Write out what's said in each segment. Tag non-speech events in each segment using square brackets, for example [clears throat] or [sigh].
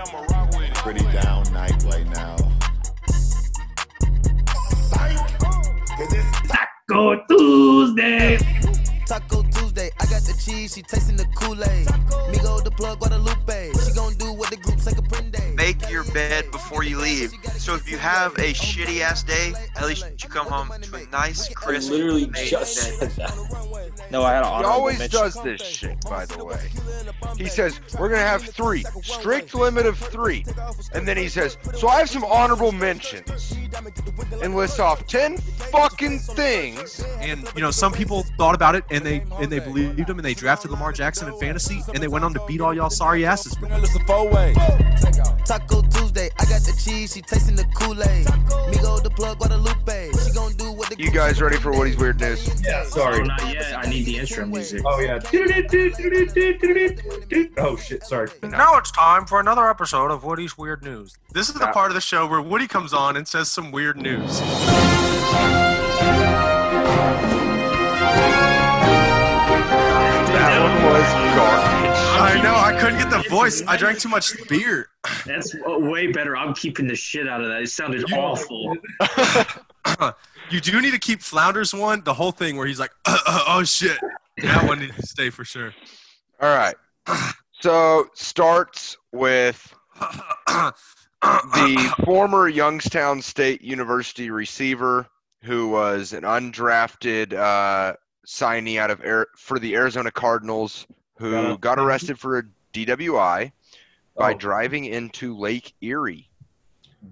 I'ma rock with it. Pretty down night right now. Psych! Cause it's Taco Tuesday. Taco Tuesday, I got the cheese, she tasting the Kool-Aid. Migo the plug, Guadalupe. She gon' do what the group say Caprende. Make your bed before you leave. So if you have a shitty ass day, at least you come home to a nice, I crisp, literally just bed. said that. No, I had an He always mention. does this shit, by the way. He says, We're going to have three, strict limit of three. And then he says, So I have some honorable mentions. And lists off 10 fucking things. And you know, some people thought about it and they and they believed him and they drafted Lamar Jackson in fantasy and they went on to beat all y'all sorry asses. With it. Taco Tuesday, I got the cheese, she tasting the Kool-Aid. Migo the plug, Guadalupe. She gon' do what the You guys ready for Woody's Weird News? Yeah, Oh, sorry. not yet. I need the intro music. Oh yeah. Oh shit, sorry. Now it's time for another episode of Woody's Weird News. This is the Yeah. part of the show where Woody comes on and says some weird news. That one was garbage. I know, I couldn't get the voice. I drank too much beer. That's way better. I'm keeping the shit out of that. It sounded You- awful. [laughs] You do need to keep Flounders one, the whole thing where he's like, oh shit. That one needs to stay for sure. All right. So starts with the former Youngstown State University receiver who was an undrafted uh, signee out of Air, for the Arizona Cardinals who Got got arrested for a DWI by Oh. driving into Lake Erie.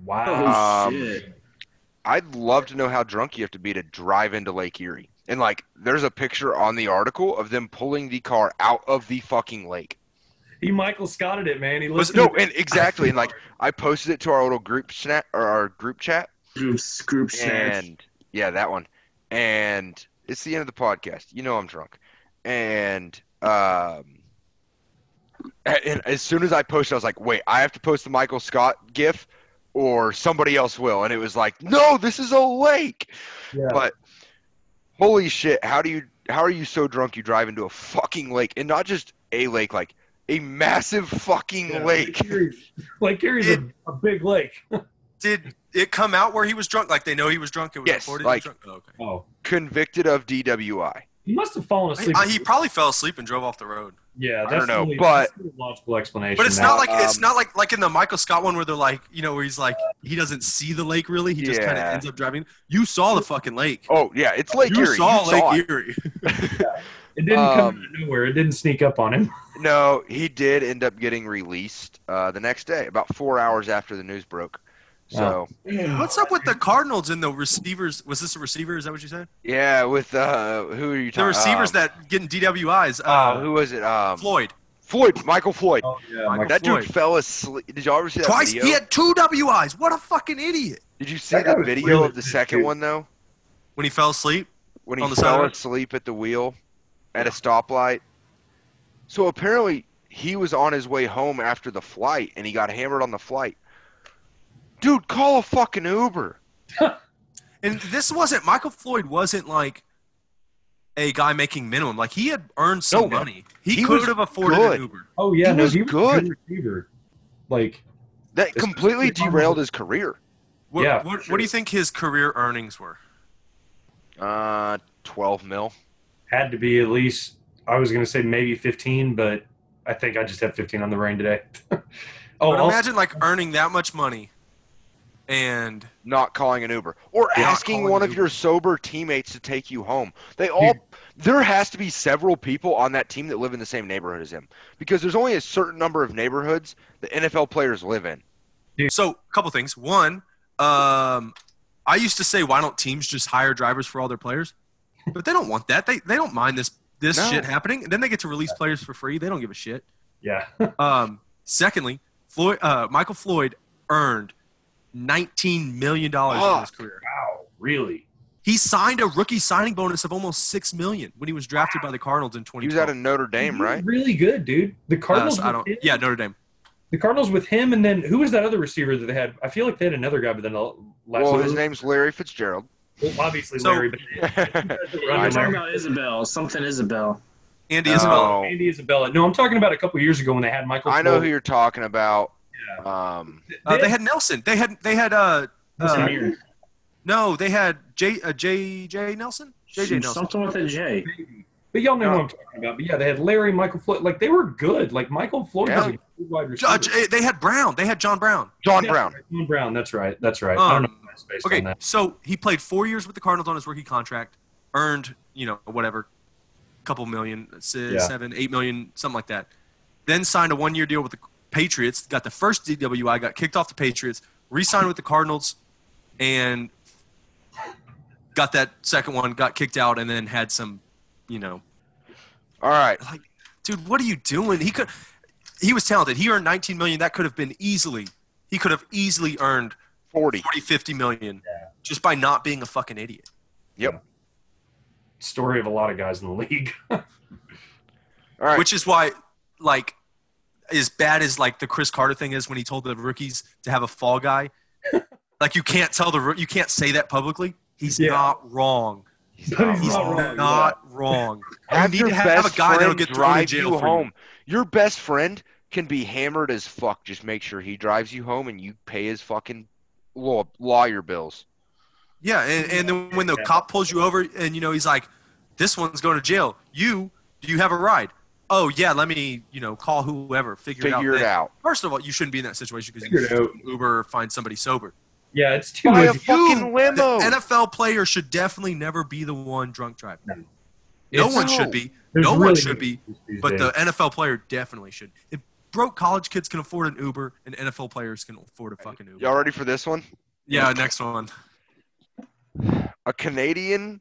Wow. Oh Um, shit. I'd love to know how drunk you have to be to drive into Lake Erie. And like, there's a picture on the article of them pulling the car out of the fucking lake. He Michael Scotted it, man. He Was, listened. no, and exactly, and like [laughs] I posted it to our little group snap or our group chat, Group, group snatch. and yeah, that one. And it's the end of the podcast. You know I'm drunk, and um, and as soon as I posted, I was like, wait, I have to post the Michael Scott gif, or somebody else will, and it was like, no, this is a lake. Yeah. But holy shit, how do you how are you so drunk you drive into a fucking lake, and not just a lake, like a massive fucking Yeah, lake? Erie's- Lake Erie's a, a big lake. Did it come out where he was drunk? Like they know he was drunk? It was Yes, reported like- he was drunk? Oh, okay. Oh, convict of DWI. He must have fallen asleep. Uh, he probably fell asleep and drove off the road. yeah, I don't know, the only, but- that's the logical explanation. But it's now. not like it's Um, not like like in the Michael Scott one where they're like, you know, where he's like he doesn't see the lake really. He just kind of ends up driving. You saw the fucking lake. Oh yeah, it's Lake you Erie. saw you Lake saw it. Erie. [laughs] It didn't come um, out of nowhere. It didn't sneak up on him. No, he did end up getting released uh, the next day, about four hours after the news broke. So What's up with the Cardinals and the receivers? Was this a receiver? Is that what you said? yeah, with uh, who are you The receivers um, that getting DWIs. uh, Uh, who was it? Um, Floyd. Floyd, Michael Floyd. Oh yeah, Michael that Floyd. dude fell asleep. Did y'all ever see that Twice. video? He had two WIs. What a fucking idiot! Did you see That guy the video really of the second too. one though? When he fell asleep. When On he the fell the road? asleep at the wheel at a stoplight. So apparently he was on his way home after the flight and he got hammered on the flight. Dude, call a fucking Uber. [laughs] And this wasn't Michael Floyd. Wasn't like a guy making minimum. Like he had earned some No, money. He, he could have afforded good. an Uber. Oh yeah, He no, was he was good. a good receiver. Like That completely derailed his career. What, Yeah, what, for what do you think his career earnings were? Uh, 12 mil. had to be at least. I was gonna say maybe fifteen, but I think I just have fifteen on the brain today. [laughs] oh, But also- imagine like earning that much money, and Not calling an Uber or asking one an of your sober teammates to take you home. They all there has to be several people on that team that live in the same neighborhood as him because there's only a certain number of neighborhoods that NFL players live in. so a couple things. One, um, I used to say, why don't teams just hire drivers for all their players? But they don't want that. They they don't mind this this No. shit happening. And then they get to release players for free. They don't give a shit. yeah, [laughs] Um, secondly, Floyd, uh, Michael Floyd earned nineteen million dollars in his career. wow, really? He signed a rookie signing bonus of almost six million when he was drafted by the Cardinals in twenty. He twenty. was out of Notre Dame, right? Really good, dude. The Cardinals. Uh, I don't. him- Yeah, Notre Dame. the Cardinals with him, and then who was that other receiver that they had? I feel like they had another guy, but then the last. Well, his name's Larry Fitzgerald. well, obviously So- Larry, but [laughs] You're talking about Isabel, something Isabel. Andy No. Isabella. Andy Isabella. No, I'm talking about a couple years ago when they had Michael. I know Floyd. who you're talking about. Um, Uh, they had Nelson. They had they had uh, uh no, they had J uh, J J Nelson. JJ Nelson. Something with a J. But y'all know what I'm talking about. But yeah, they had Larry, Michael Floyd. Like they were good. Like Michael Floyd was Yeah. a good wide Uh, receiver. J- they had Brown. They had John Brown. John Yeah, Brown. John Brown. That's right. That's right. I don't know Um, if that's based on Okay, that. so he played four years with the Cardinals on his rookie contract, earned you know whatever, couple million, se- Yeah. seven, eight million, something like that. Then signed a one-year deal with the Patriots. Got the first DWI, got kicked off the Patriots, re-signed with the Cardinals, and got that second one, got kicked out, and then had some, you know, All right. like, dude, what are you doing? He could, he was talented. He earned 19 million. That could have been easily, he could have easily earned 40. 40, 50 million just by not being a fucking idiot. Yep. Story of a lot of guys in the league. [laughs] All right. Which is why, like, as bad as like the Cris Carter thing is when he told the rookies to have a fall guy, [laughs] like you can't tell the you can't say that publicly. He's Yeah. not wrong. He's But not he's He's wrong. not wrong. not [laughs] wrong. Have you your need to have a guy that'll friend get thrown in drive jail you for you. home. Your best friend can be hammered as fuck. Just make sure he drives you home and you pay his fucking law, lawyer bills. Yeah, and, and then when the Yeah. cop pulls you over and you know he's like, "This one's going to jail." You do you have a ride? Oh yeah, let me you know call whoever figure, Figure it it out. then." out. First of all, you shouldn't be in that situation because you it should out. Uber or find somebody sober. yeah, it's too Buy a easy. fucking limo. The NFL player should definitely never be the one drunk driving. No It's- one No. should be. there's no one should be. But days. the NFL player definitely should. If broke college kids can afford an Uber, and NFL players can afford a fucking Uber. Y'all ready for this one? Yeah, next one. A Canadian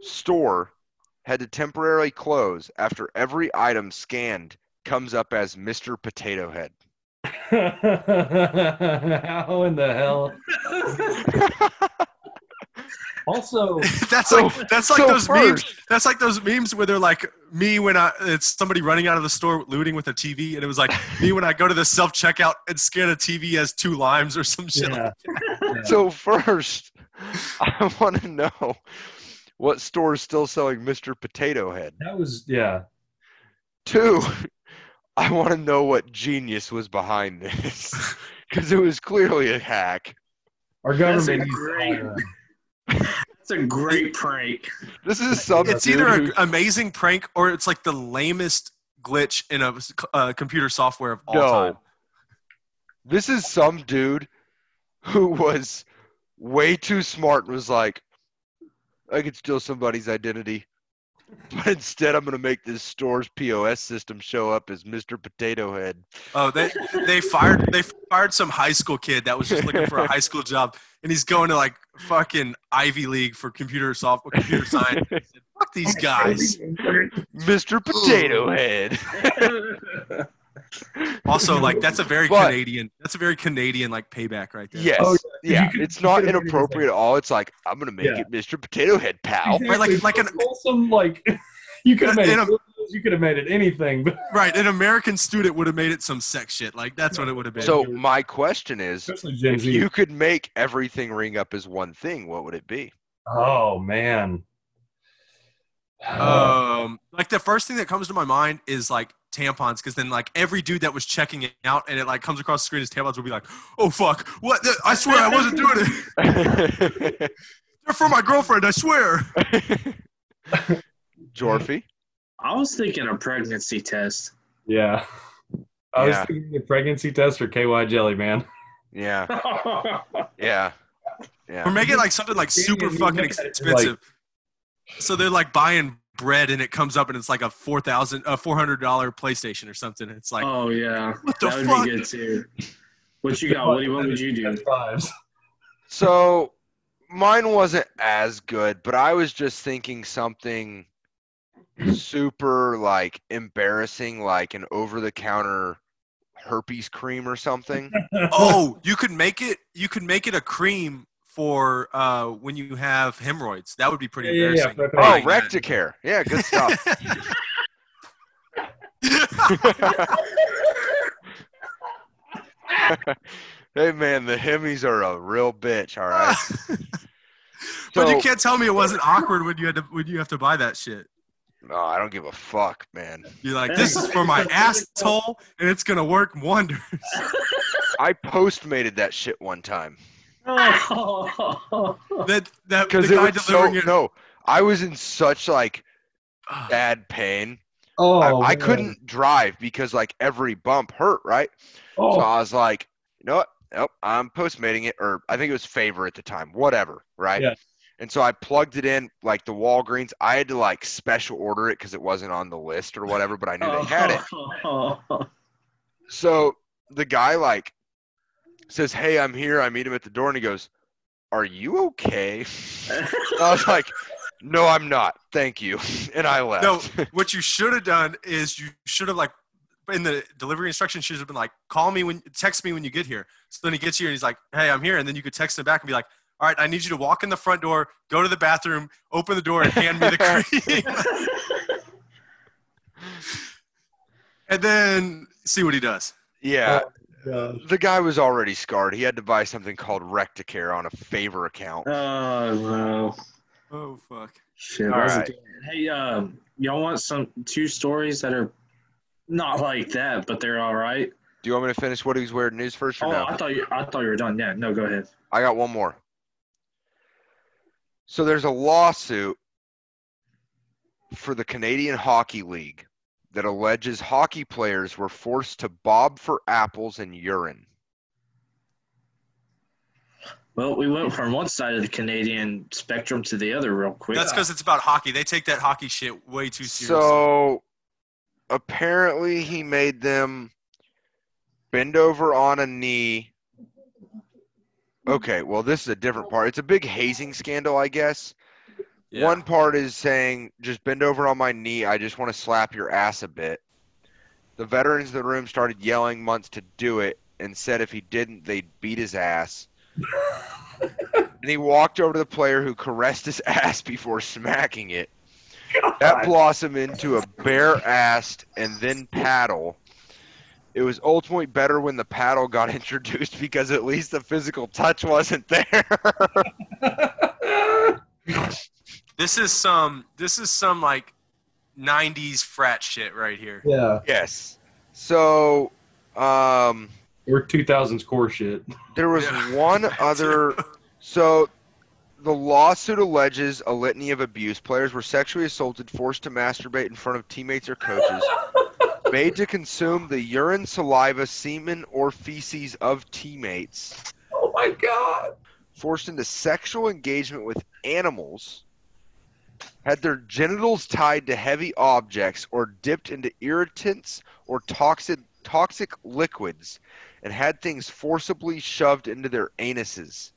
store had to temporarily close after every item scanned comes up as Mr. Potato Head. [laughs] How in the hell? [laughs] Also, [laughs] that's So- like that's like so those memes. That's like those memes where they're like me when I it's somebody running out of the store looting with a TV, and it was like me when I go to the self checkout and scan a TV as two limes or some shit. yeah. Yeah. So first, I want to know what store is still selling Mr. Potato Head. that was yeah. Two, [laughs] I want to know what genius was behind this [laughs] because it was clearly a hack. Our That's a government needs great- hire [laughs] them. It's a great prank. This is some It's either an amazing prank or it's like the lamest glitch in a uh, computer software of all No. time. This is some dude who was way too smart and was like, I could steal somebody's identity. [laughs] But instead, I'm going to make this store's POS system show up as Mr. Potato Head. Oh, they they fired they fired some high school kid that was just looking for a high school job, and he's going to like fucking Ivy League for computer software, computer science. Said, Fuck these guys. Mr. Potato Head. [laughs] Also, like that's a very [laughs] But- Canadian. That's a very Canadian like payback right there. Yes. Oh, yeah. you could- it's not could've made it inappropriate at all. It's like, I'm going to make Yeah. it Mr. Potato Head, pal. Right, like- like an- wholesome like [laughs] you could have made In it. you could have made it anything, but [laughs] Right. An American student would have made it some sex shit. Like that's what it would have been. So, my question is especially if you could make everything ring up as one thing, what would it be? oh man. Um, like the first thing that comes to my mind is like tampons, because then like every dude that was checking it out and it like comes across the screen as tampons will be like, "Oh fuck, what? I swear I wasn't doing it. [laughs] They're for my girlfriend. I swear." [laughs] Jorfy? I was thinking a pregnancy test. yeah. I was thinking a pregnancy test for KY jelly, man. Yeah, yeah, [laughs] yeah. Or make it like something like super fucking make it, like- expensive. So they're like buying bread and it comes up and it's like a four thousand, a four hundred dollar PlayStation or something. It's like, oh yeah, what the that would fuck? be good too. What you got? What, what would you do? Fives. So mine wasn't as good, but I was just thinking something super like embarrassing, like an over the counter herpes cream or something. [laughs] oh, you could make it. You could make it a cream for uh, when you have hemorrhoids. That would be pretty Yeah, yeah, yeah, embarrassing. fucking Oh, Recticare. Yeah, good stuff. [laughs] [laughs] hey man, the Hemis are a real bitch, all right. [laughs] but you can't tell me it wasn't awkward when you had to when you have to buy that shit. Oh, I don't give a fuck, man. You're like, this is for my asshole, and it's gonna work wonders. I postmated that shit one time Oh. That that because it was so it. no. I was in such like bad pain. Oh, I, I couldn't drive because like every bump hurt, right? Oh, So I was like, you know what? Nope, I'm postmating it, or I think it was favor at the time, whatever, right? Yeah. And so I plugged it in like the Walgreens. I had to like special order it because it wasn't on the list or whatever, but I knew they had it. Oh. [laughs] So the guy like says, "Hey, I'm here." I meet him at the door, and he goes, "Are you okay?" [laughs] I was like, "No, I'm not. Thank you," [laughs] and I left. No, [laughs] what you should have done is you should have like in the delivery instructions should have been like, call me when text me when you get here. So then he gets here and he's like, Hey, I'm here, and then you could text him back and be like, All right, I need you to walk in the front door, go to the bathroom, open the door, and hand me the cream. and then see what he does. yeah, uh, gosh. the guy was already scarred. He had to buy something called Recticare on a favor account. Oh no. Oh fuck. Shit. All that was a right. Hey, um, y'all want some two stories that are not like that, but they're all right? Do you want me to finish what he's wearing news first or Oh, no? I thought you. I thought you were done. Yeah. No, go ahead. I got one more. So there's a lawsuit for the Canadian Hockey League that alleges hockey players were forced to bob for apples and urine. Well, we went from one side of the Canadian spectrum to the other real quick. That's because it's about hockey. They take that hockey shit way too seriously. So apparently he made them bend over on a knee. Okay, well this is a different part. It's a big hazing scandal, I guess. Yeah. One part is saying just bend over on my knee. I just want to slap your ass a bit. The veterans of the room started yelling months to do it and said if he didn't, they'd beat his ass. [laughs] and he walked over to the player who caressed his [laughs] ass before smacking it. That blossomed into a bare-assed and then paddle. It was ultimately better when the paddle got [laughs] introduced because at least the physical touch wasn't there. This is some this is some like 90s frat shit right here. yeah, yes. So, um, we're 2000s core shit. there was Yeah. [laughs] one other. So, the lawsuit alleges a litany of abuse. Players were sexually assaulted, forced to masturbate in front of teammates or coaches, made to consume the urine, saliva, semen, or feces of teammates, Oh my god! forced into sexual engagement with animals, had their genitals tied to heavy objects or dipped into irritants or toxic toxic liquids, and had things forcibly shoved into their anuses.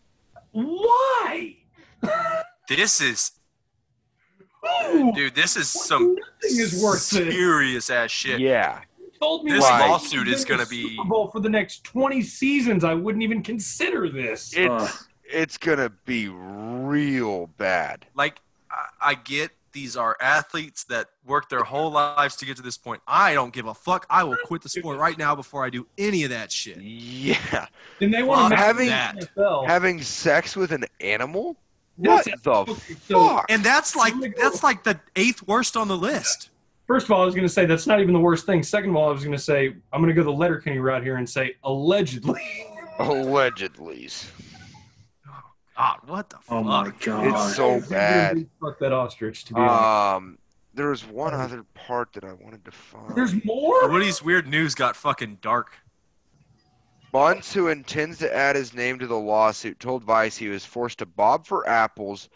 Why? This is Ooh, dude, this is some Nothing is worth serious ass shit. Yeah. told me This Right. lawsuit is gonna be Super Bowl for the next 20 seasons. I wouldn't even consider this. It's Ugh. it's gonna be real bad. like I, I get these are athletes that work their whole lives to get to this point. I don't give a fuck. I will quit the sport right now before I do any of that shit. Yeah. and they want Fuck to having- that. Having sex with an animal? That's What the absolutely- so- fuck? And that's like that's like the eighth worst on the list. First of all, I was going to say that's not even the worst thing. Second of all, I was going to say I'm going to go the letter Letterkenny route here and say allegedly. Allegedly. God, what the Oh my god. It's so bad. Fuck that ostrich. To be honest, Um there was one other part that I wanted to find. there's more. Woody's weird news got fucking dark. Bunce, who intends to add his name to the lawsuit, told Vice he was forced to bob for apples,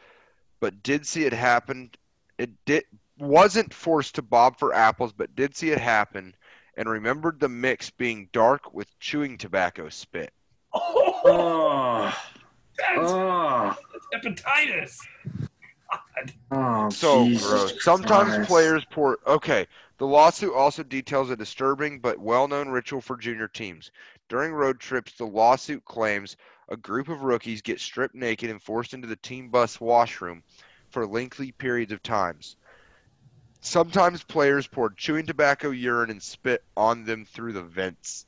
but did see it happen. It did wasn't forced to bob for apples, but did see it happen, and remembered the mix being dark with chewing tobacco spit. [laughs] Oh, Oh, that's, oh, that's [laughs] hepatitis. God. oh, So Jesus gross. Sometimes Christ. players pour. Okay, the lawsuit also details a disturbing but well-known ritual for junior teams. During road trips, the lawsuit claims a group of rookies get stripped naked and forced into the team bus washroom for lengthy periods of times. Sometimes players pour chewing tobacco, urine, and spit on them through the vents.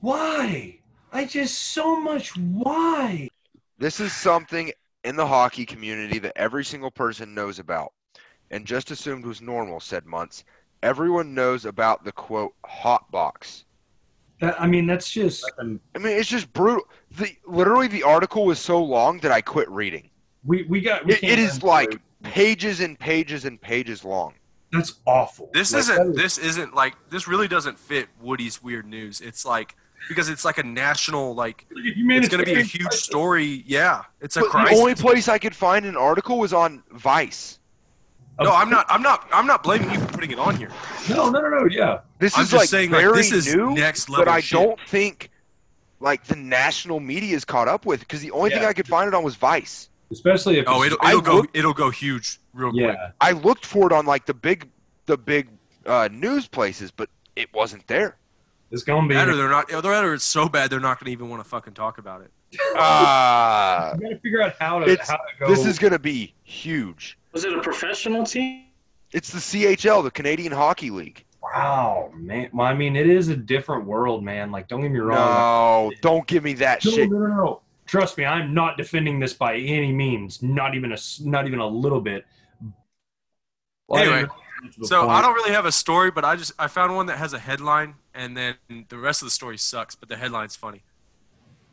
Why? I just so much why. This is something in the hockey community that every single person knows about. and just assumed was normal, said Muntz. Everyone knows about the quote hot box. That, I mean, that's just I mean, it's just brutal. The literally the article was so long that I quit reading. we we got. We It, it is have- like pages and pages and pages long. that's awful. This Like, isn't. that is- This isn't like. This really doesn't fit Woody's weird news. It's like because it's like a national like. It's going to be a huge story. Yeah, it's a But the only place I could find an article was on Vice. no, I'm not. I'm not. I'm not blaming you for putting it on here. No, no, no, no. Yeah, This I'm is just like saying, like, very this is new, next level but I shit. don't think like the national media is caught up with because the only thing I could find it on was Vice. especially if Oh, it'll, it'll go. looked- It'll go huge real quick. yeah. I looked for it on like the big, the big uh, news places, but it wasn't there. It's gonna be. better. they're not. Or it's so bad they're not going to even want to fucking talk about it. Uh, [laughs] You gotta figure out how to It's- how to go. this is gonna be huge. Was it a professional team? It's the CHL, the Canadian Hockey League. wow, man. Well, I mean, it is a different world, man. Like, don't get me wrong. No, don't give me that No, shit. no, no, no. Trust me, I'm not defending this by any means. Not even a, not even a little bit. Anyway, To the So point. I don't really have a story, but I just I found one that has a headline, and then the rest of the story sucks, but the headline's funny.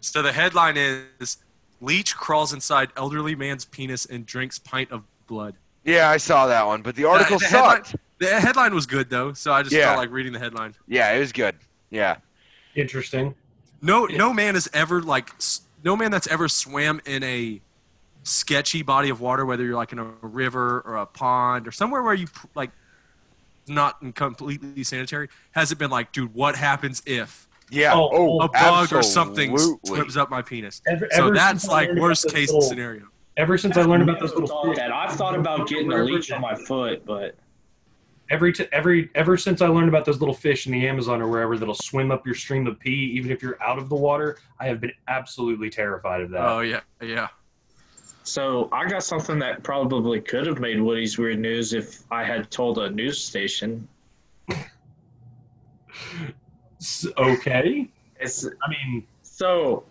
So the headline is Leech crawls inside elderly man's penis and drinks pint of blood. Yeah, I saw that one, but the article the headline- sucked. The headline was good though, so I just Yeah. felt like reading the headline. Yeah, it was good. Yeah. Interesting. No, no man has ever like no man that's ever swam in a sketchy body of water, whether you're like in a river or a pond or somewhere where you pr- like not completely sanitary, has it been like, dude, what happens if Yeah. Oh, Oh, a bug or something swims up my penis? Ever- So ever that's like worst case little- scenario. Ever since I learned about those little thought that. I've thought about getting a leech on my foot, but every t- every ever since I learned about those little fish in the Amazon or wherever that'll swim up your stream of pee, even if you're out of the water, I have been absolutely terrified of that. Oh yeah, yeah. So I got something that probably could have made Woody's weird news if I had told a news station. Okay. It's I mean, So,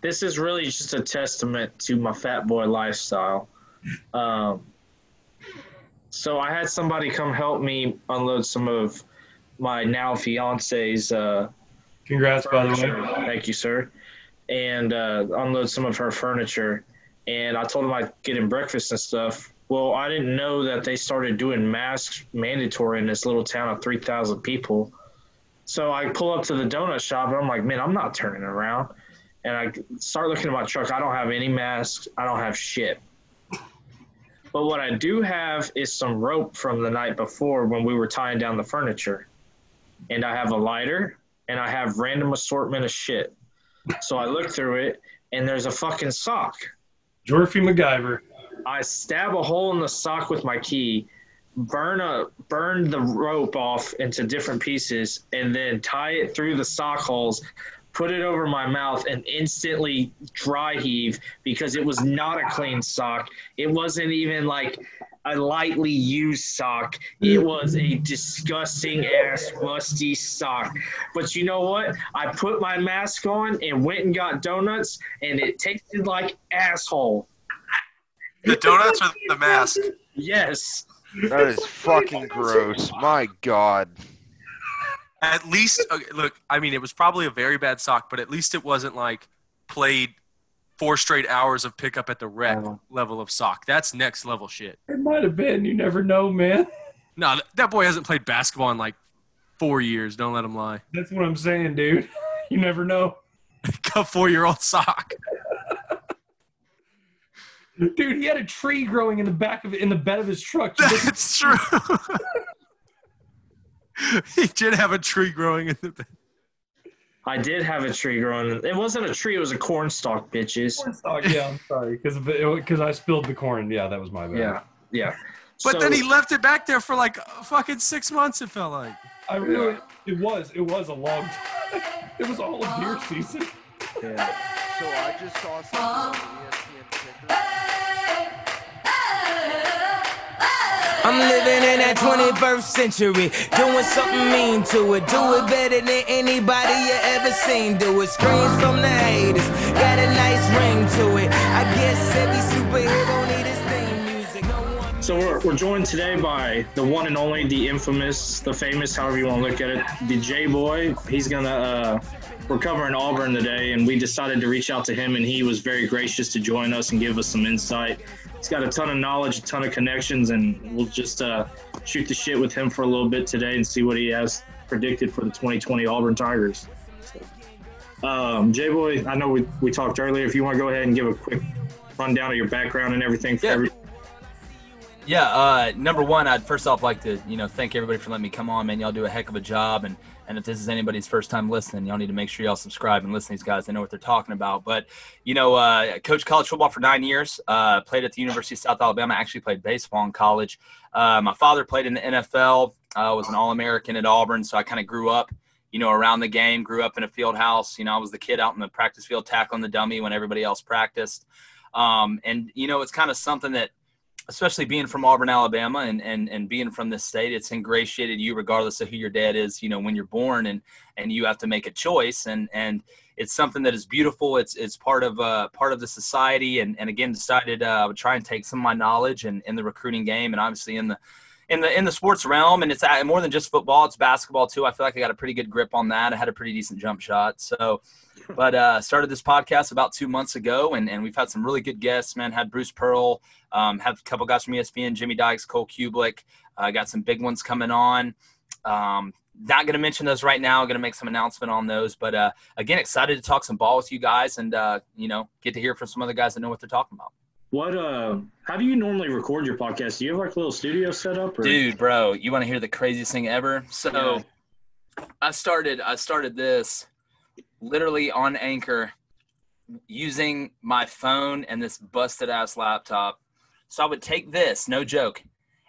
this is really just a testament to my fat boy lifestyle. Um, so, I had somebody come help me unload some of my now fiance's uh, congrats by the way. Thank you, sir. And uh, unload some of her furniture. And I told him I'd get him breakfast and stuff. Well, I didn't know that they started doing masks mandatory in this little town of 3,000 people. So I pull up to the donut shop and I'm like, man, I'm not turning around. And I start looking at my truck. I don't have any masks. I don't have shit. But what I do have is some rope from the night before when we were tying down the furniture. And I have a lighter and I have random assortment of shit. So I look through it and there's a fucking sock. Dorothy MacGyver. I stab a hole in the sock with my key, burn a burn the rope off into different pieces, and then tie it through the sock holes, put it over my mouth, and instantly dry heave because it was not a clean sock. It wasn't even like a lightly used sock. It was a disgusting ass rusty sock. But you know what? I put my mask on and went and got donuts, and it tasted like asshole. The donuts or the mask? Yes. That is fucking gross. My God. At least, okay, look, I mean, it was probably a very bad sock, but at least it wasn't like played four straight hours of pickup at the rec Uh-huh. level of sock. That's next level shit. It might have been. You never know, man. [laughs] No, th- that boy hasn't played basketball in like four years. Don't let him lie. That's what I'm saying, dude. [laughs] You never know. [laughs] A four year old sock. Dude, he had a tree growing in the back of it in the bed of his truck. He looked- That's true. he did have a tree growing in the. I did have a tree growing. It wasn't a tree; it was a corn stalk, bitches. Cornstalk, yeah, I'm sorry, because because I spilled the corn. Yeah, that was my bad. Yeah, yeah. But So- then he left it back there for like fucking six months. It felt like. I really, it was, it was a long time. [laughs] It was all of beer season. yeah. So I just saw something on ESPN ticker. I'm living in that 21st century, doing something mean to it. Do it better than anybody you ever seen. Do it. Screams from the haters, got a nice ring to it. I guess every superhero need his theme music. So we're, we're joined today by the one and only, the infamous, the famous, however you want to look at it, the JBOY. He's gonna. Uh, we're covering Auburn today, and we decided to reach out to him, and he was very gracious to join us and give us some insight. He's got a ton of knowledge, a ton of connections, and we'll just uh, shoot the shit with him for a little bit today and see what he has predicted for the 2020 Auburn Tigers. So, um, JBOY, I know we, we talked earlier. If you want to go ahead and give a quick rundown of your background and everything for Yeah. Yeah, uh, number one, I'd first off like to you know thank everybody for letting me come on, man. Y'all do a heck of a job, and and if this is anybody's first time listening, y'all need to make sure y'all subscribe and listen to these guys. They know what they're talking about. But you know, uh, coached college football for nine years. Uh, played at the University of South Alabama. Actually played baseball in college. Uh, my father played in the NFL. Uh, was an All American at Auburn, so I kind of grew up. You know, around the game, grew up in a field house. You know, I was the kid out in the practice field tackling the dummy when everybody else practiced. Um, and you know, it's kind of something that especially being from Auburn, Alabama, and and and being from this state, it's ingratiated you regardless of who your dad is. You know, when you're born, and and you have to make a choice, and and it's something that is beautiful. It's it's part of uh, part of the society, and and again decided uh, I would try and take some of my knowledge and in the recruiting game, and obviously in the in the in the sports realm, and it's uh, more than just football; it's basketball too. I feel like I got a pretty good grip on that. I had a pretty decent jump shot, so [laughs] but uh, started this podcast about two months ago, and, and we've had some really good guests. Man, had Bruce Pearl, um, have a couple guys from ESPN, Jimmy Dykes, Cole Cubelic. Uh, got some big ones coming on. Um, not going to mention those right now. Going to make some announcement on those, but uh, again, excited to talk some ball with you guys, and uh, you know, get to hear from some other guys that know what they're talking about. What uh how do you normally record your podcast? Do you have like a little studio set up or Dude, bro, you want to hear the craziest thing ever? So, I started I started this literally on Anchor using my phone and this busted ass laptop. So I would take this, no joke,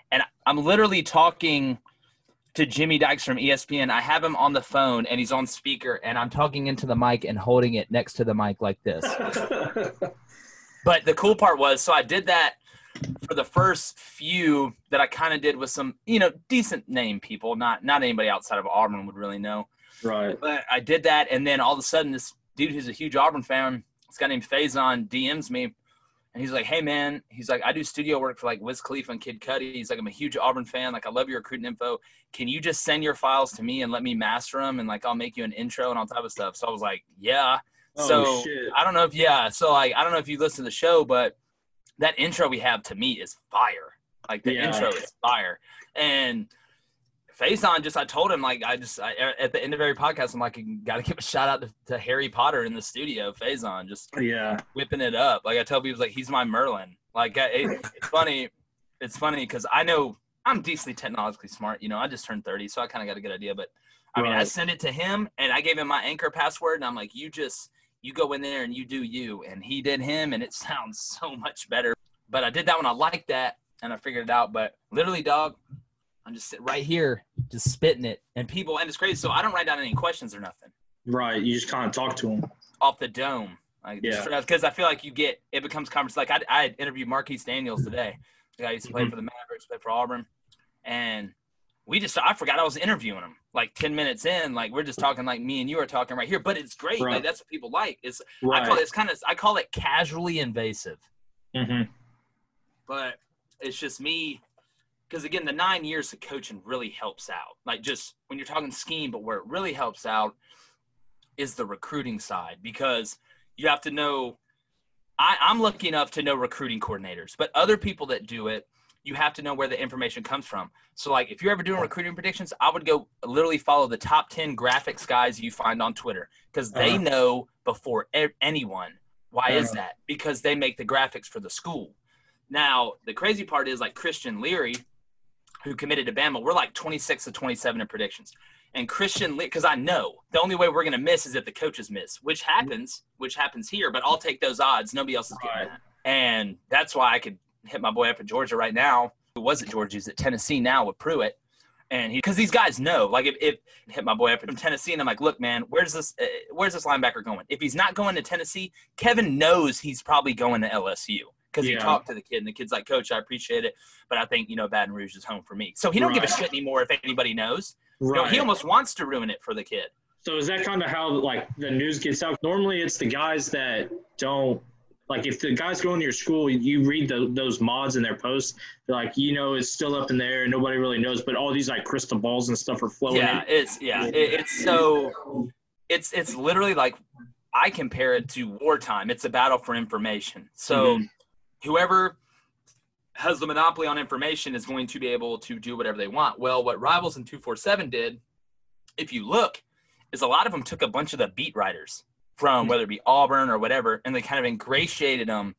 and I'm literally talking to Jimmy Dykes from ESPN. I have him on the phone and he's on speaker, and I'm talking into the mic and holding it next to the mic like this. [laughs] But the cool part was, so I did that for the first few that I kind of did with some, you know, decent name people. Not not anybody outside of Auburn would really know. right. But I did that, and then all of a sudden, this dude who's a huge Auburn fan, this guy named Faison, DMs me, and he's like, "Hey man," he's like, "I do studio work for like Wiz Khalifa and Kid Cudi." He's like, "I'm a huge Auburn fan. Like, I love your recruiting info. Can you just send your files to me and let me master them, and like I'll make you an intro and all type of stuff." So I was like, "Yeah." Oh, so shit. I don't know if yeah. So like I don't know if you listen to the show, but that intro we have to me is fire. Like the Yeah. intro is fire. And Faison just I told him like I just I, er, at the end of every podcast I'm like got to give a shout out to, to Harry Potter in the studio. Faison just Yeah. whipping it up. Like I tell people like he's my Merlin. Like I- it, it's funny. It's funny because I know I'm decently technologically smart. You know, I just turned 30, so I kind of got a good idea. But I mean, I sent it to him and I gave him my anchor password, and I'm like, you just you go in there and you do you, and he did him, and it [laughs] sounds so much better. But I did that one. I liked that, and I figured it out. But literally, dog, I'm just sitting right here, just spitting it, and people, and it's crazy. So I don't write down any questions or nothing Right. You just kind of talk to them. off the dome. Like, Yeah. Because I feel like you get it becomes conversation. Like I, I had interviewed Marquis Daniels today. The guy used to play Mhm. for the Mavericks, played for Auburn, and we just I forgot I was interviewing him. Like ten minutes in, like we're just talking like me and you are talking right here. But it's great. Right. Like that's what people like. It's I call it, it's kind of I call it casually invasive. hmm But it's just me because again, the nine years of coaching really helps out. Like just when you're talking scheme, but where it really helps out is the recruiting side because you have to know. I, I'm lucky enough to know recruiting coordinators, but other people that do it, you have to know where the information comes from. So, like, if you're ever doing recruiting predictions, I would go literally follow the top 10 graphics guys you find on Twitter because they Uh-huh. know before e- anyone. Why is Uh-huh. that? Because they make the graphics for the school. Now, the crazy part is like Christian Leary, who committed to Bama, we're like 26 to 27 in predictions. And Christian because I know the only way we're going to miss is if the coaches miss, which happens, which happens here, but I'll take those odds. Nobody else is getting Right. that. And that's why I could hit my boy up at Georgia right now. Who was at Georgia? He's at Tennessee now with Pruitt. And he, because these guys know, like if, if hit my boy up from Tennessee, and I'm like, look, man, where's this, uh, where's this linebacker going? If he's not going to Tennessee, Kevin knows he's probably going to LSU because he talked to the kid, and the kid's like, Coach, I appreciate it, but I think you know Baton Rouge is home for me. So he don't give a shit anymore if anybody knows. You know, Right. he almost wants to ruin it for the kid. So is that kind of how like the news gets out? Normally, it's the guys that don't like if the guys go into your school, you read the, those mods in their posts. They're like, you know, it's still up in the air, and nobody really knows. But all these like crystal balls and stuff are flowing. Yeah, in. it's yeah, it, it's so it's it's literally like I compare it to wartime. It's a battle for information. So Mhm. whoever has the monopoly on information is going to be able to do whatever they want. Well, what Rivals and 247 did, if you look, is a lot of them took a bunch of the beat writers from hmm. whether it be Auburn or whatever, and they kind of ingratiated them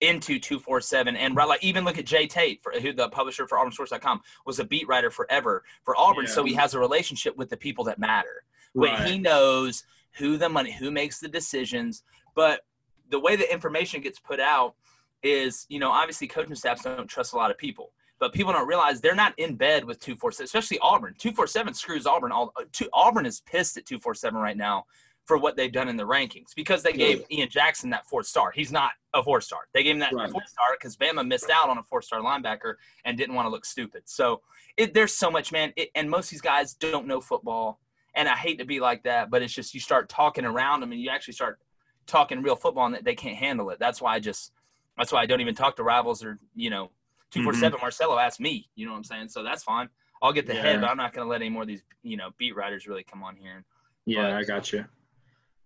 into 247 and right, like even look at Jay Tate for who the publisher for auburnsource.com was a beat writer forever for Auburn Yeah. so he has a relationship with the people that matter but Right. he knows who the money who makes the decisions but the way the information gets put out is you know obviously coaching staffs don't trust a lot of people but people don't realize they're not in bed with 247 especially auburn 247 screws auburn all uh, two, auburn is pissed at 247 right now for what they've done in the rankings because they gave ian jackson that fourth star he's not a four star they gave him that Right. fourth star because bama missed out on a four star linebacker and didn't want to look stupid so it, there's so much man it, and most of these guys don't know football and I hate to be like that, but it's just you start talking around them and you actually start talking real football and they can't handle it. That's why I just that's why I don't even talk to rivals or you know two four mm-hmm. seven Marcelo asked me. You know what I'm saying? So that's fine. I'll get the head, but I'm not going to let any more of these you know beat writers really come on here. Yeah, But- I got you.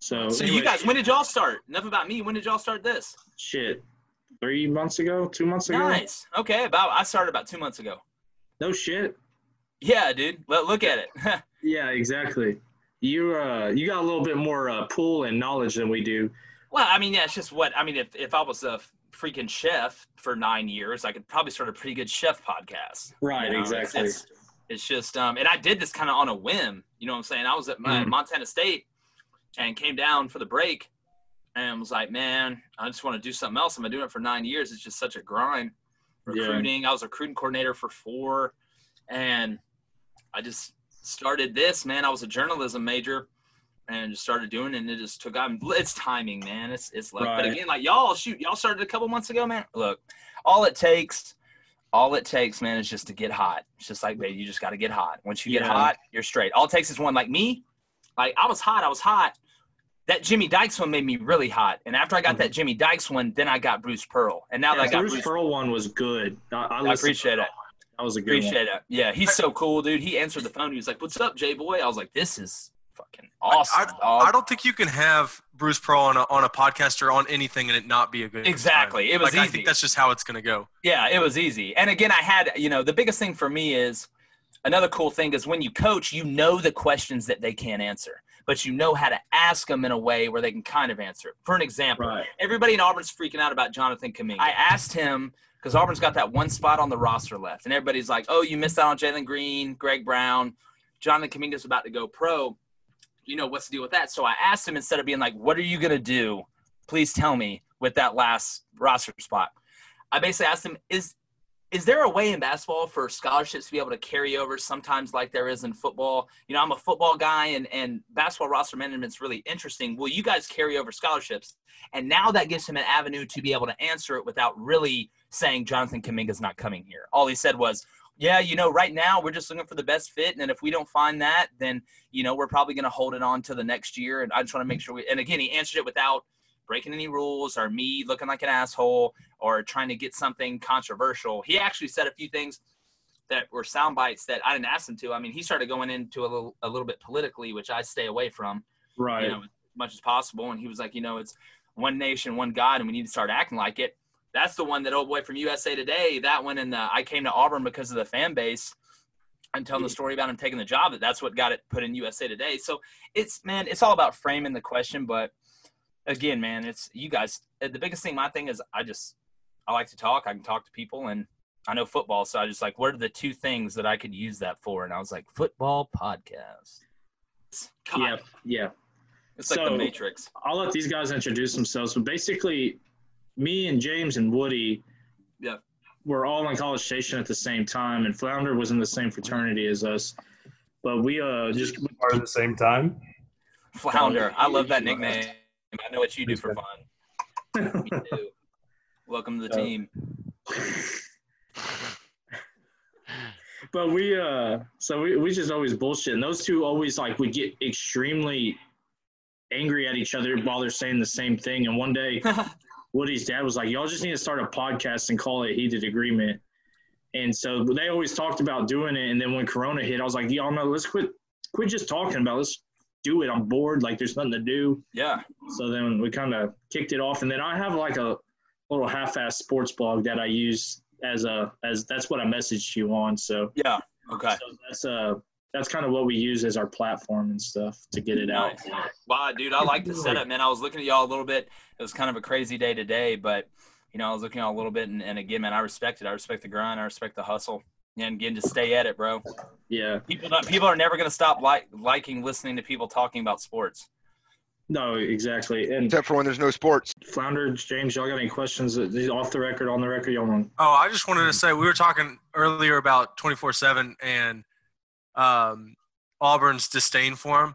So, So you guys, when did y'all start? Enough about me. When did y'all start this? shit, three months ago, two months ago. Nice. Okay, about I started about two months ago. No shit. Yeah, dude. Look, look at it. [laughs] Yeah, exactly. You uh, you got a little bit more uh, pool and knowledge than we do. Well, I mean, yeah, it's just what I mean. If if I was a freaking chef for nine years, I could probably start a pretty good chef podcast. Right, You know, exactly. It's, it's just, um, and I did this kind of on a whim. You know what I'm saying? I was at my, Mhm. Montana State and came down for the break and was like, man, I just want to do something else. I've been doing it for nine years. It's just such a grind. Yeah. Recruiting. I was a recruiting coordinator for four, and I just started this. Man, I was a journalism major and just started doing it and it just took on it's timing man it's it's like but again like y'all shoot y'all started a couple months ago man look all it takes all it takes man is just to get hot it's just like baby you just got to get hot once you get Yeah. hot you're straight all it takes is one like me like i was hot i was hot that jimmy dykes one made me really hot and after i got mm-hmm. that jimmy dykes one then i got bruce pearl and now that i got Bruce bruce Pearl one was good. I, I, i appreciate it That was a good one. appreciate it yeah he's so cool dude he answered the phone he was like what's up JBOY i was like this is fucking awesome I, dog. I don't think you can have Bruce Pearl on a, on a podcast or on anything and it not be a good time. Exactly. It was like, I think that's just how it's going to go. Yeah, it was easy. And again, I had, you know, the biggest thing for me is another cool thing is when you coach, you know the questions that they can't answer, but you know how to ask them in a way where they can kind of answer. It. For an example, Right. everybody in Auburn's freaking out about Jonathan Kuminga. I asked him because Auburn's got that one spot on the roster left, and everybody's like, "Oh, you missed out on Jalen Green, Greg Brown, Jonathan Kuminga's about to go pro. You know what's the deal with that?" So I asked him instead of being like, "What are you gonna do? Please tell me with that last roster spot." I basically asked him, "Is is there a way in basketball for scholarships to be able to carry over sometimes like there is in football? You know, I'm a football guy and, and basketball roster management is really interesting. Will you guys carry over scholarships? And now that gives him an avenue to be able to answer it without really saying Jonathan Kuminga's not coming here. All he said was, yeah, you know, right now we're just looking for the best fit. And if we don't find that, then, you know, we're probably going to hold it on to the next year. And I just want to make sure we, and again, he answered it without breaking any rules or me looking like an asshole or trying to get something controversial. He actually said a few things that were sound bites that I didn't ask him to. I mean, he started going into a little a little bit politically, which I stay away from, Right. you know, as much as possible. And he was like, you know, it's one nation, one God, and we need to start acting like it. That's the one that old boy from USA Today. That one, and I came to Auburn because of the fan base. I'm telling the story about him taking the job. That that's what got it put in USA Today. So it's man, it's all about framing the question. But again, man, it's you guys. uh, The biggest thing, my thing is, I just I like to talk. I can talk to people, and I know football. So I just like, what are the two things that I could use that for? And I was like, football podcast. God, Yeah. Yeah. it's like So- the Matrix. I'll let these guys introduce themselves. But basically, me and James and Woody Yeah. were all in College Station at the same time, and Flounder was in the same fraternity as us. But we uh just Are at the same time. Flounder. I love that nickname. I know what you do for fun. [laughs] Welcome to the team. [laughs] but we uh so we, we just always bullshit and those two always like would get extremely angry at each other while they're saying the same thing and one day [laughs] Woody's dad was like, "Y'all just need to start a podcast and call it Heated Agreement." And so they always talked about doing it, and then when Corona hit, I was like, "Y'all know, let's quit, quit just talking about. It. Let's do it. I'm bored. Like there's nothing to do." Yeah. So then we kind of kicked it off, and then I have like a little half-ass sports blog that I use as a as that's what I messaged you on. So Yeah. Okay. so that's uh that's kind of what we use as our platform and stuff to get it out. Nice. Wow, dude, I like the setup, man. I was looking at y'all a little bit. It was kind of a crazy day today, but you know, I was looking at y'all a little bit, and, and again, man, I respect it. I respect the grind. I respect the hustle, and again, just stay at it, bro. Yeah. People, don't, people are never gonna stop like liking listening to people talking about sports. No, exactly. And Except for when there's no sports. Flounder, James, y'all got any questions off the record, on the record? Y'all want? Oh, I just wanted to say we were talking earlier about 24 7 and um, Auburn's disdain for him.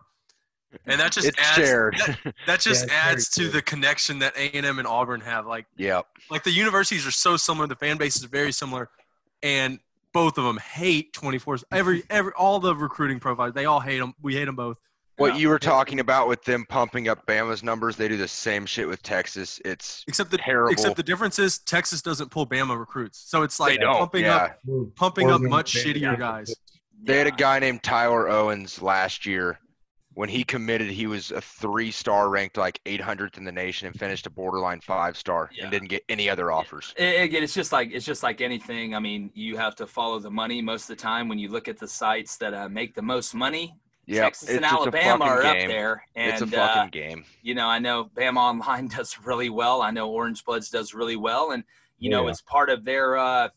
And that just It's adds shared. that, that [laughs] just Yeah, adds to the connection that A&M and Auburn have. Like yeah, like the universities are so similar, the fan bases are very similar, and both of them hate 24 every every all the recruiting profiles. They all hate them. We hate them both. What Yeah. you were talking about with them pumping up Bama's numbers, they do the same shit with Texas. It's Except the Terrible. except the difference is Texas doesn't pull Bama recruits. So it's like pumping yeah. up pumping up much shittier guys. They had a guy named Tyler Owens last year. When he committed, he was a three star ranked like 800th in the nation and finished a borderline five star Yeah. and didn't get any other offers. A- Again, it's just like it's just like anything. I mean, you have to follow the money most of the time. When you look at the sites that uh, make the most money, Yeah, Texas and Alabama are up there. And It's a uh, fucking game. you know, I know Bama Online [laughs] does really well. I know Orange Bloods does really well, and you know, it's part of their uh,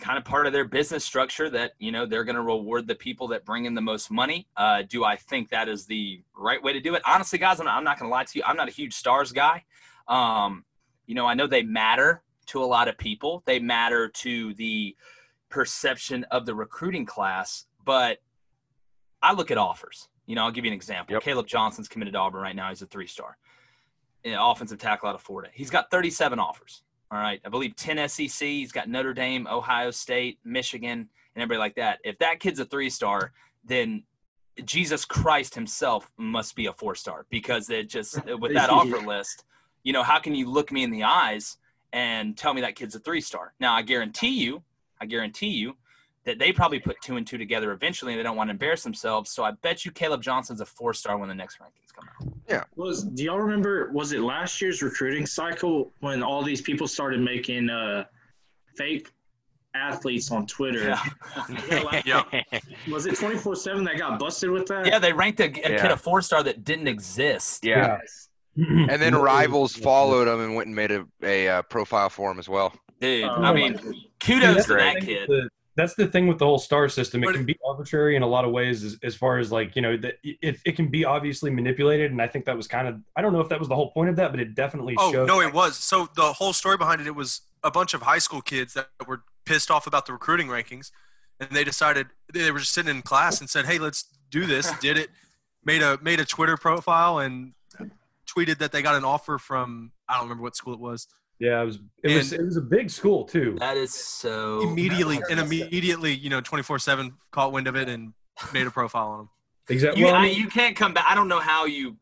kind of part of their business structure that you know they're going to reward the people that bring in the most money. Uh, do I think that is the right way to do it? Honestly, guys, I'm not, I'm not going to lie to you. I'm not a huge stars guy. Um, you know, I know they matter to a lot of people. They matter to the perception of the recruiting class, but I look at offers. You know, I'll give you an example. Yep. Caleb Johnson's committed to Auburn right now. He's a three star offensive tackle out of Florida. He's got 37 offers. All right. I believe 10 SEC. He's got Notre Dame, Ohio State, Michigan, and everybody like that. If that kid's a three star, then Jesus Christ himself must be a four star because it just, [laughs] with that offer [laughs] list, you know, how can you look me in the eyes and tell me that kid's a three star? Now, I guarantee you, I guarantee you that they probably put two and two together eventually and they don't want to embarrass themselves. So I bet you Caleb Johnson's a four star when the next rankings come out. Yeah. Was do y'all remember? Was it last year's recruiting cycle when all these people started making uh, fake athletes on Twitter? Yeah. [laughs] Yeah. Was it twenty four seven that got busted with that? Yeah, they ranked a, a kid a four star that didn't exist. Yeah. And then rivals followed him and went and made a, a uh, profile for him as well. Dude, Uh, I mean, kudos to that kid. The, that's the thing with the whole star system. It But can be arbitrary in a lot of ways, as, as far as like you know, that it, it can be obviously manipulated. And I think that was kind of I don't know if that was the whole point of that, but it definitely Oh showed. no, it was. So the whole story behind it, it was a bunch of high school kids that were pissed off about the recruiting rankings, and they decided they were just sitting in class and said, "Hey, let's do this." Did it? Made a made a Twitter profile and tweeted that they got an offer from I don't remember what school it was. Yeah, it was. It was. It was a big school too. That is so Immediately and immediately, you know, twenty four seven caught wind of it and made a profile on them. Exactly. You, Well, I I, mean, you can't come back. I don't know how you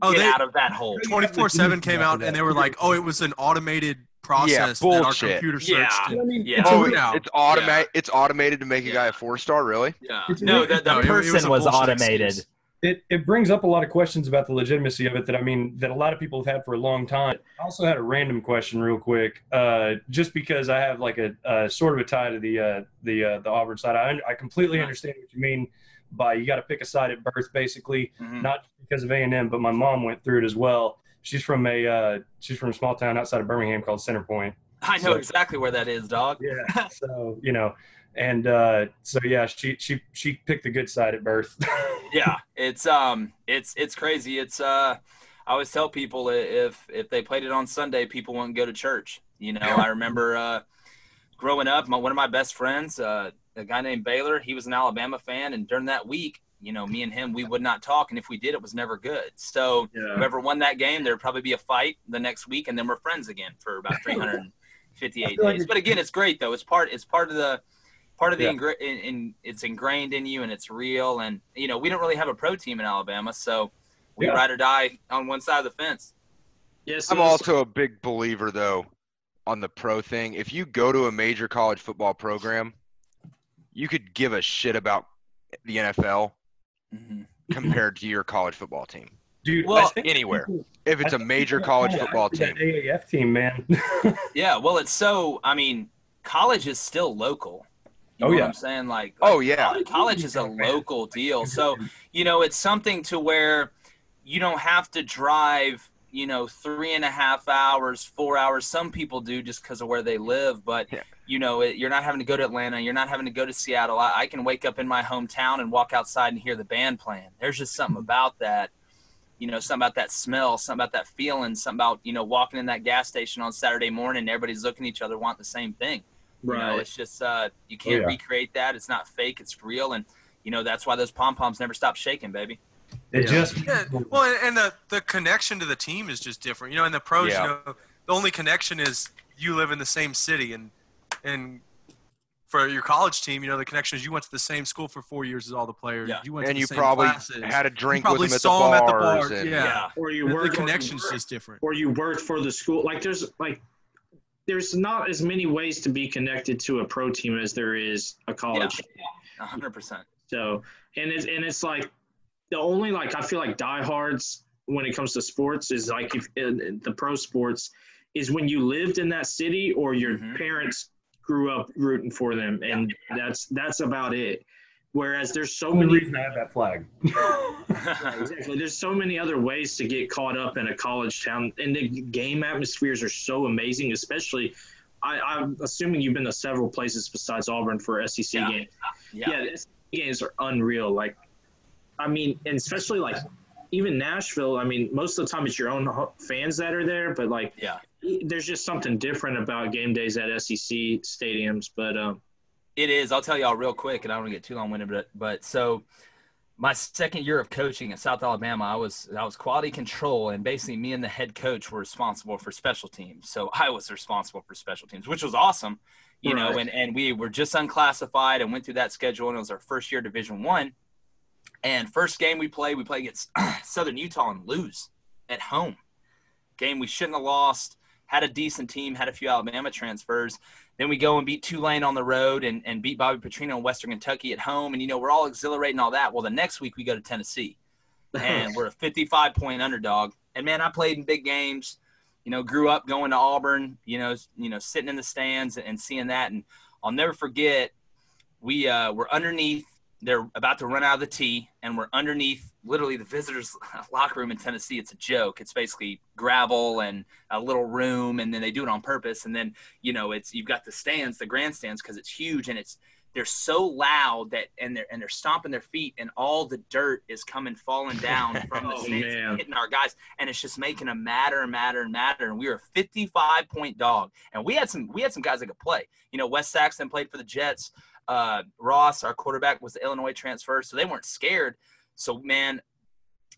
Oh, get they- out of that hole. Twenty four seven came out and they were like, "Oh, it was an automated process that our bullshit. computer Yeah. searched." I mean, Yeah. Oh, it's Oh, a- it- now. it's automated. It's automated to make a guy a four star. Really? Yeah. It's No, really- the, the No, it- it was person was, automated. excuse. It, it brings up a lot of questions about the legitimacy of it that I mean that a lot of people have had for a long time. I also had a random question real quick, uh, just because I have like a, uh sort of a tie to the uh, the uh, the Auburn side. I, I completely understand what you mean by you got to pick a side at birth, basically, Mhm. not because of A and M, but my mom went through it as well. She's from a uh, she's from a small town outside of Birmingham called Center Point. I know So- exactly where that is, dog. Yeah. [laughs] so you know, and uh, so yeah, she she she picked the good side at birth. [laughs] yeah it's um it's it's crazy. It's uh i always tell people if if they played it on sunday people wouldn't go to church. You know i remember uh growing up my, one of my best friends uh a guy named baylor he was an alabama fan. And during that week you know me and him we would not talk. And if we did it was never good. So Yeah. whoever won that game there'd probably be a fight the next week. And then we're friends again for about [laughs] 358 I feel like days. but again it's great though. It's part it's part of the part of the Yeah. ingra- in, in it's ingrained in you and it's real and you know we don't really have a pro team in alabama so we Yeah. ride or die on one side of the fence Yeah, so I'm also a big believer though on the pro thing. If you go to a major college football program, you could give a shit about the NFL Mhm. compared to your college football team. Dude, Well, anywhere. If it's I a think major college kinda football team. AAF team, man. [laughs] Yeah, well, it's so. I mean, college is still local. You Oh, know yeah. what I'm saying? Like, Oh, yeah. college- college is a local deal. So, you know, it's something to where you don't have to drive, you know, three and a half hours, four hours. Some people do just because of where they live, but Yeah. you know, it, you're not having to go to Atlanta. You're not having to go to Seattle. I, I can wake up in my hometown and walk outside and hear the band playing. There's just something mm-hmm. about that. You know, something about that smell, something about that feeling, something about you know walking in that gas station on Saturday morning. and Everybody's looking at each other, wanting the same thing. You know, Right. it's just uh, you can't yeah. recreate that. It's not fake. It's real, and you know that's why those pom poms never stop shaking, baby. It Yeah. just Yeah, well, and- and the the connection to the team is just different. You know, in the pros, Yeah. you know, the only connection is you live in the same city, and and for your college team, you know, the connection is you went to the same school for four years as all the players. Yeah. You went to And the you same probably classes. had a drink probably with them at the saw 'em at the bar. and, Yeah. or you The, work the connection's or, just different. or you worked for the school. Like there's like there's not as many ways to be connected to a pro team as there is a college. A hundred percent. So and it's and it's like the only like I feel like diehards when it comes to sports is like if the pro sports is when you lived in that city or your Mhm. parents grew up rooting for them and that's that's about it. Whereas there's so only many reason I have that flag. exactly. There's so many other ways to get caught up in a college town, and the game atmospheres are so amazing. Especially, I, I'm assuming you've been to several places besides Auburn for SEC Yeah. games. yeah. Yeah, the SEC games are unreal. Like, I mean, and especially like even Nashville. I mean, most of the time it's your own fans that are there, but like, Yeah. there's just something different about game days at SEC stadiums. But um, It is. I'll tell y'all real quick, and I don't want to get too long winded, but but so my second year of coaching at South Alabama, I was I was quality control, and basically me and the head coach were responsible for special teams. So I was responsible for special teams, which was awesome, you know. And and we were just unclassified and went through that schedule, and it was our first year Division One. And first game we played, we played against [clears throat] Southern Utah and lose at home. Game we shouldn't have lost. Had a decent team, had a few Alabama transfers. Then we go and beat Tulane on the road and, and beat Bobby Petrino in Western Kentucky at home. And, you know, we're all exhilarating all that. Well, the next week we go to Tennessee [laughs] and we're a 55 point underdog. And, man, I played in big games, you know, grew up going to Auburn, you know, you know, sitting in the stands and seeing that. And I'll never forget, we uh, were underneath. They're about to run out of the tee, and we're underneath literally the visitors' [laughs] locker room in Tennessee. It's a joke. It's basically gravel and a little room, and then they do it on purpose. And then you know, it's you've got the stands, the grandstands, because it's huge and it's they're so loud that and they're and they're stomping their feet, and all the dirt is coming falling down [laughs] from the Oh, stands, hitting our guys, and it's just making them madder and madder and madder. And we were a 55 point dog, and we had some we had some guys that could play. You know, Wes Saxton played for the Jets. Uh, Ross, our quarterback, was the Illinois transfer, so they weren't scared. So man,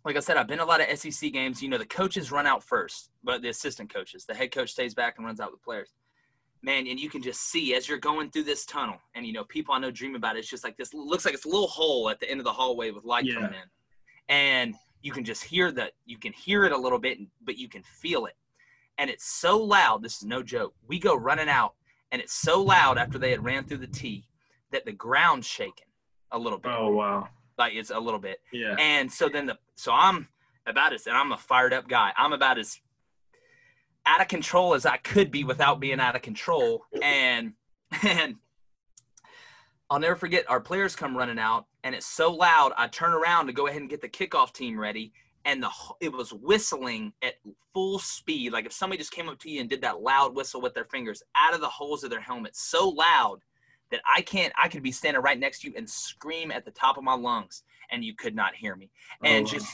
like I said, I've been to a lot of SEC games. You know, the coaches run out first, but the assistant coaches, the head coach stays back and runs out with players. Man, and you can just see as you're going through this tunnel, and you know, people I know dream about it. It's just like this looks like it's a little hole at the end of the hallway with light Yeah. coming in, and you can just hear that. You can hear it a little bit, but you can feel it, and it's so loud. This is no joke. We go running out, and it's so loud after they had ran through the tee that the ground's shaking a little bit, oh wow, like it's a little bit. yeah. And so then the so I'm about as and I'm a fired up guy. I'm about as out of control as I could be without being out of control. And [laughs] and I'll never forget our players come running out and it's so loud. I turn around to go ahead and get the kickoff team ready. And the it was whistling at full speed, like if somebody just came up to you and did that loud whistle with their fingers out of the holes of their helmet, so loud that I can't. I could be standing right next to you and scream at the top of my lungs, and you could not hear me and Oh, wow. just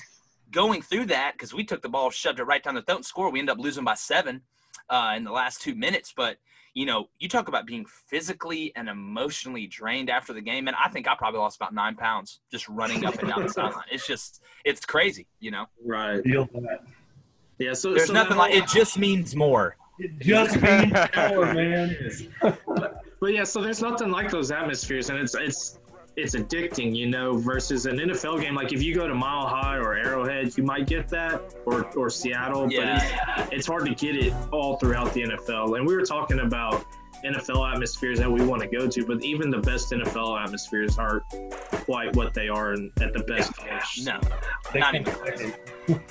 going through that because we took the ball, shoved it right down the throat and score. We end up losing by seven uh, in the last two minutes. But you know, you talk about being physically and emotionally drained after the game, and I think I probably lost about nine pounds just running up and down the sideline. It's just, it's crazy. You know, right. Feel that. Yeah. So there's so nothing like it. Just means more. It just means power, man. [laughs] But yeah, so there's nothing like those atmospheres, and it's it's it's addicting, you know, versus an NFL game. Like if you go to Mile High or Arrowhead, you might get that, or or Seattle, Yeah. but it's, it's hard to get it all throughout the NFL. And we were talking about NFL atmospheres that we want to go to, but even the best NFL atmospheres aren't quite what they are in, at the best college. No, not can't- even.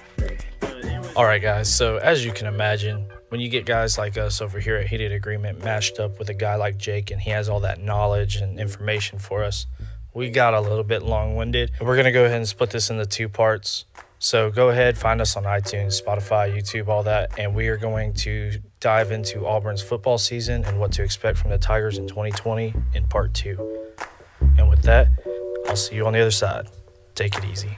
All right, guys. So, as you can imagine, when you get guys like us over here at Heated Agreement matched up with a guy like Jake and he has all that knowledge and information for us, we got a little bit long winded. We're going to go ahead and split this into two parts. So, go ahead, find us on iTunes, Spotify, YouTube, all that. And we are going to dive into Auburn's football season and what to expect from the Tigers in 2020 in part two. And with that, I'll see you on the other side. Take it easy.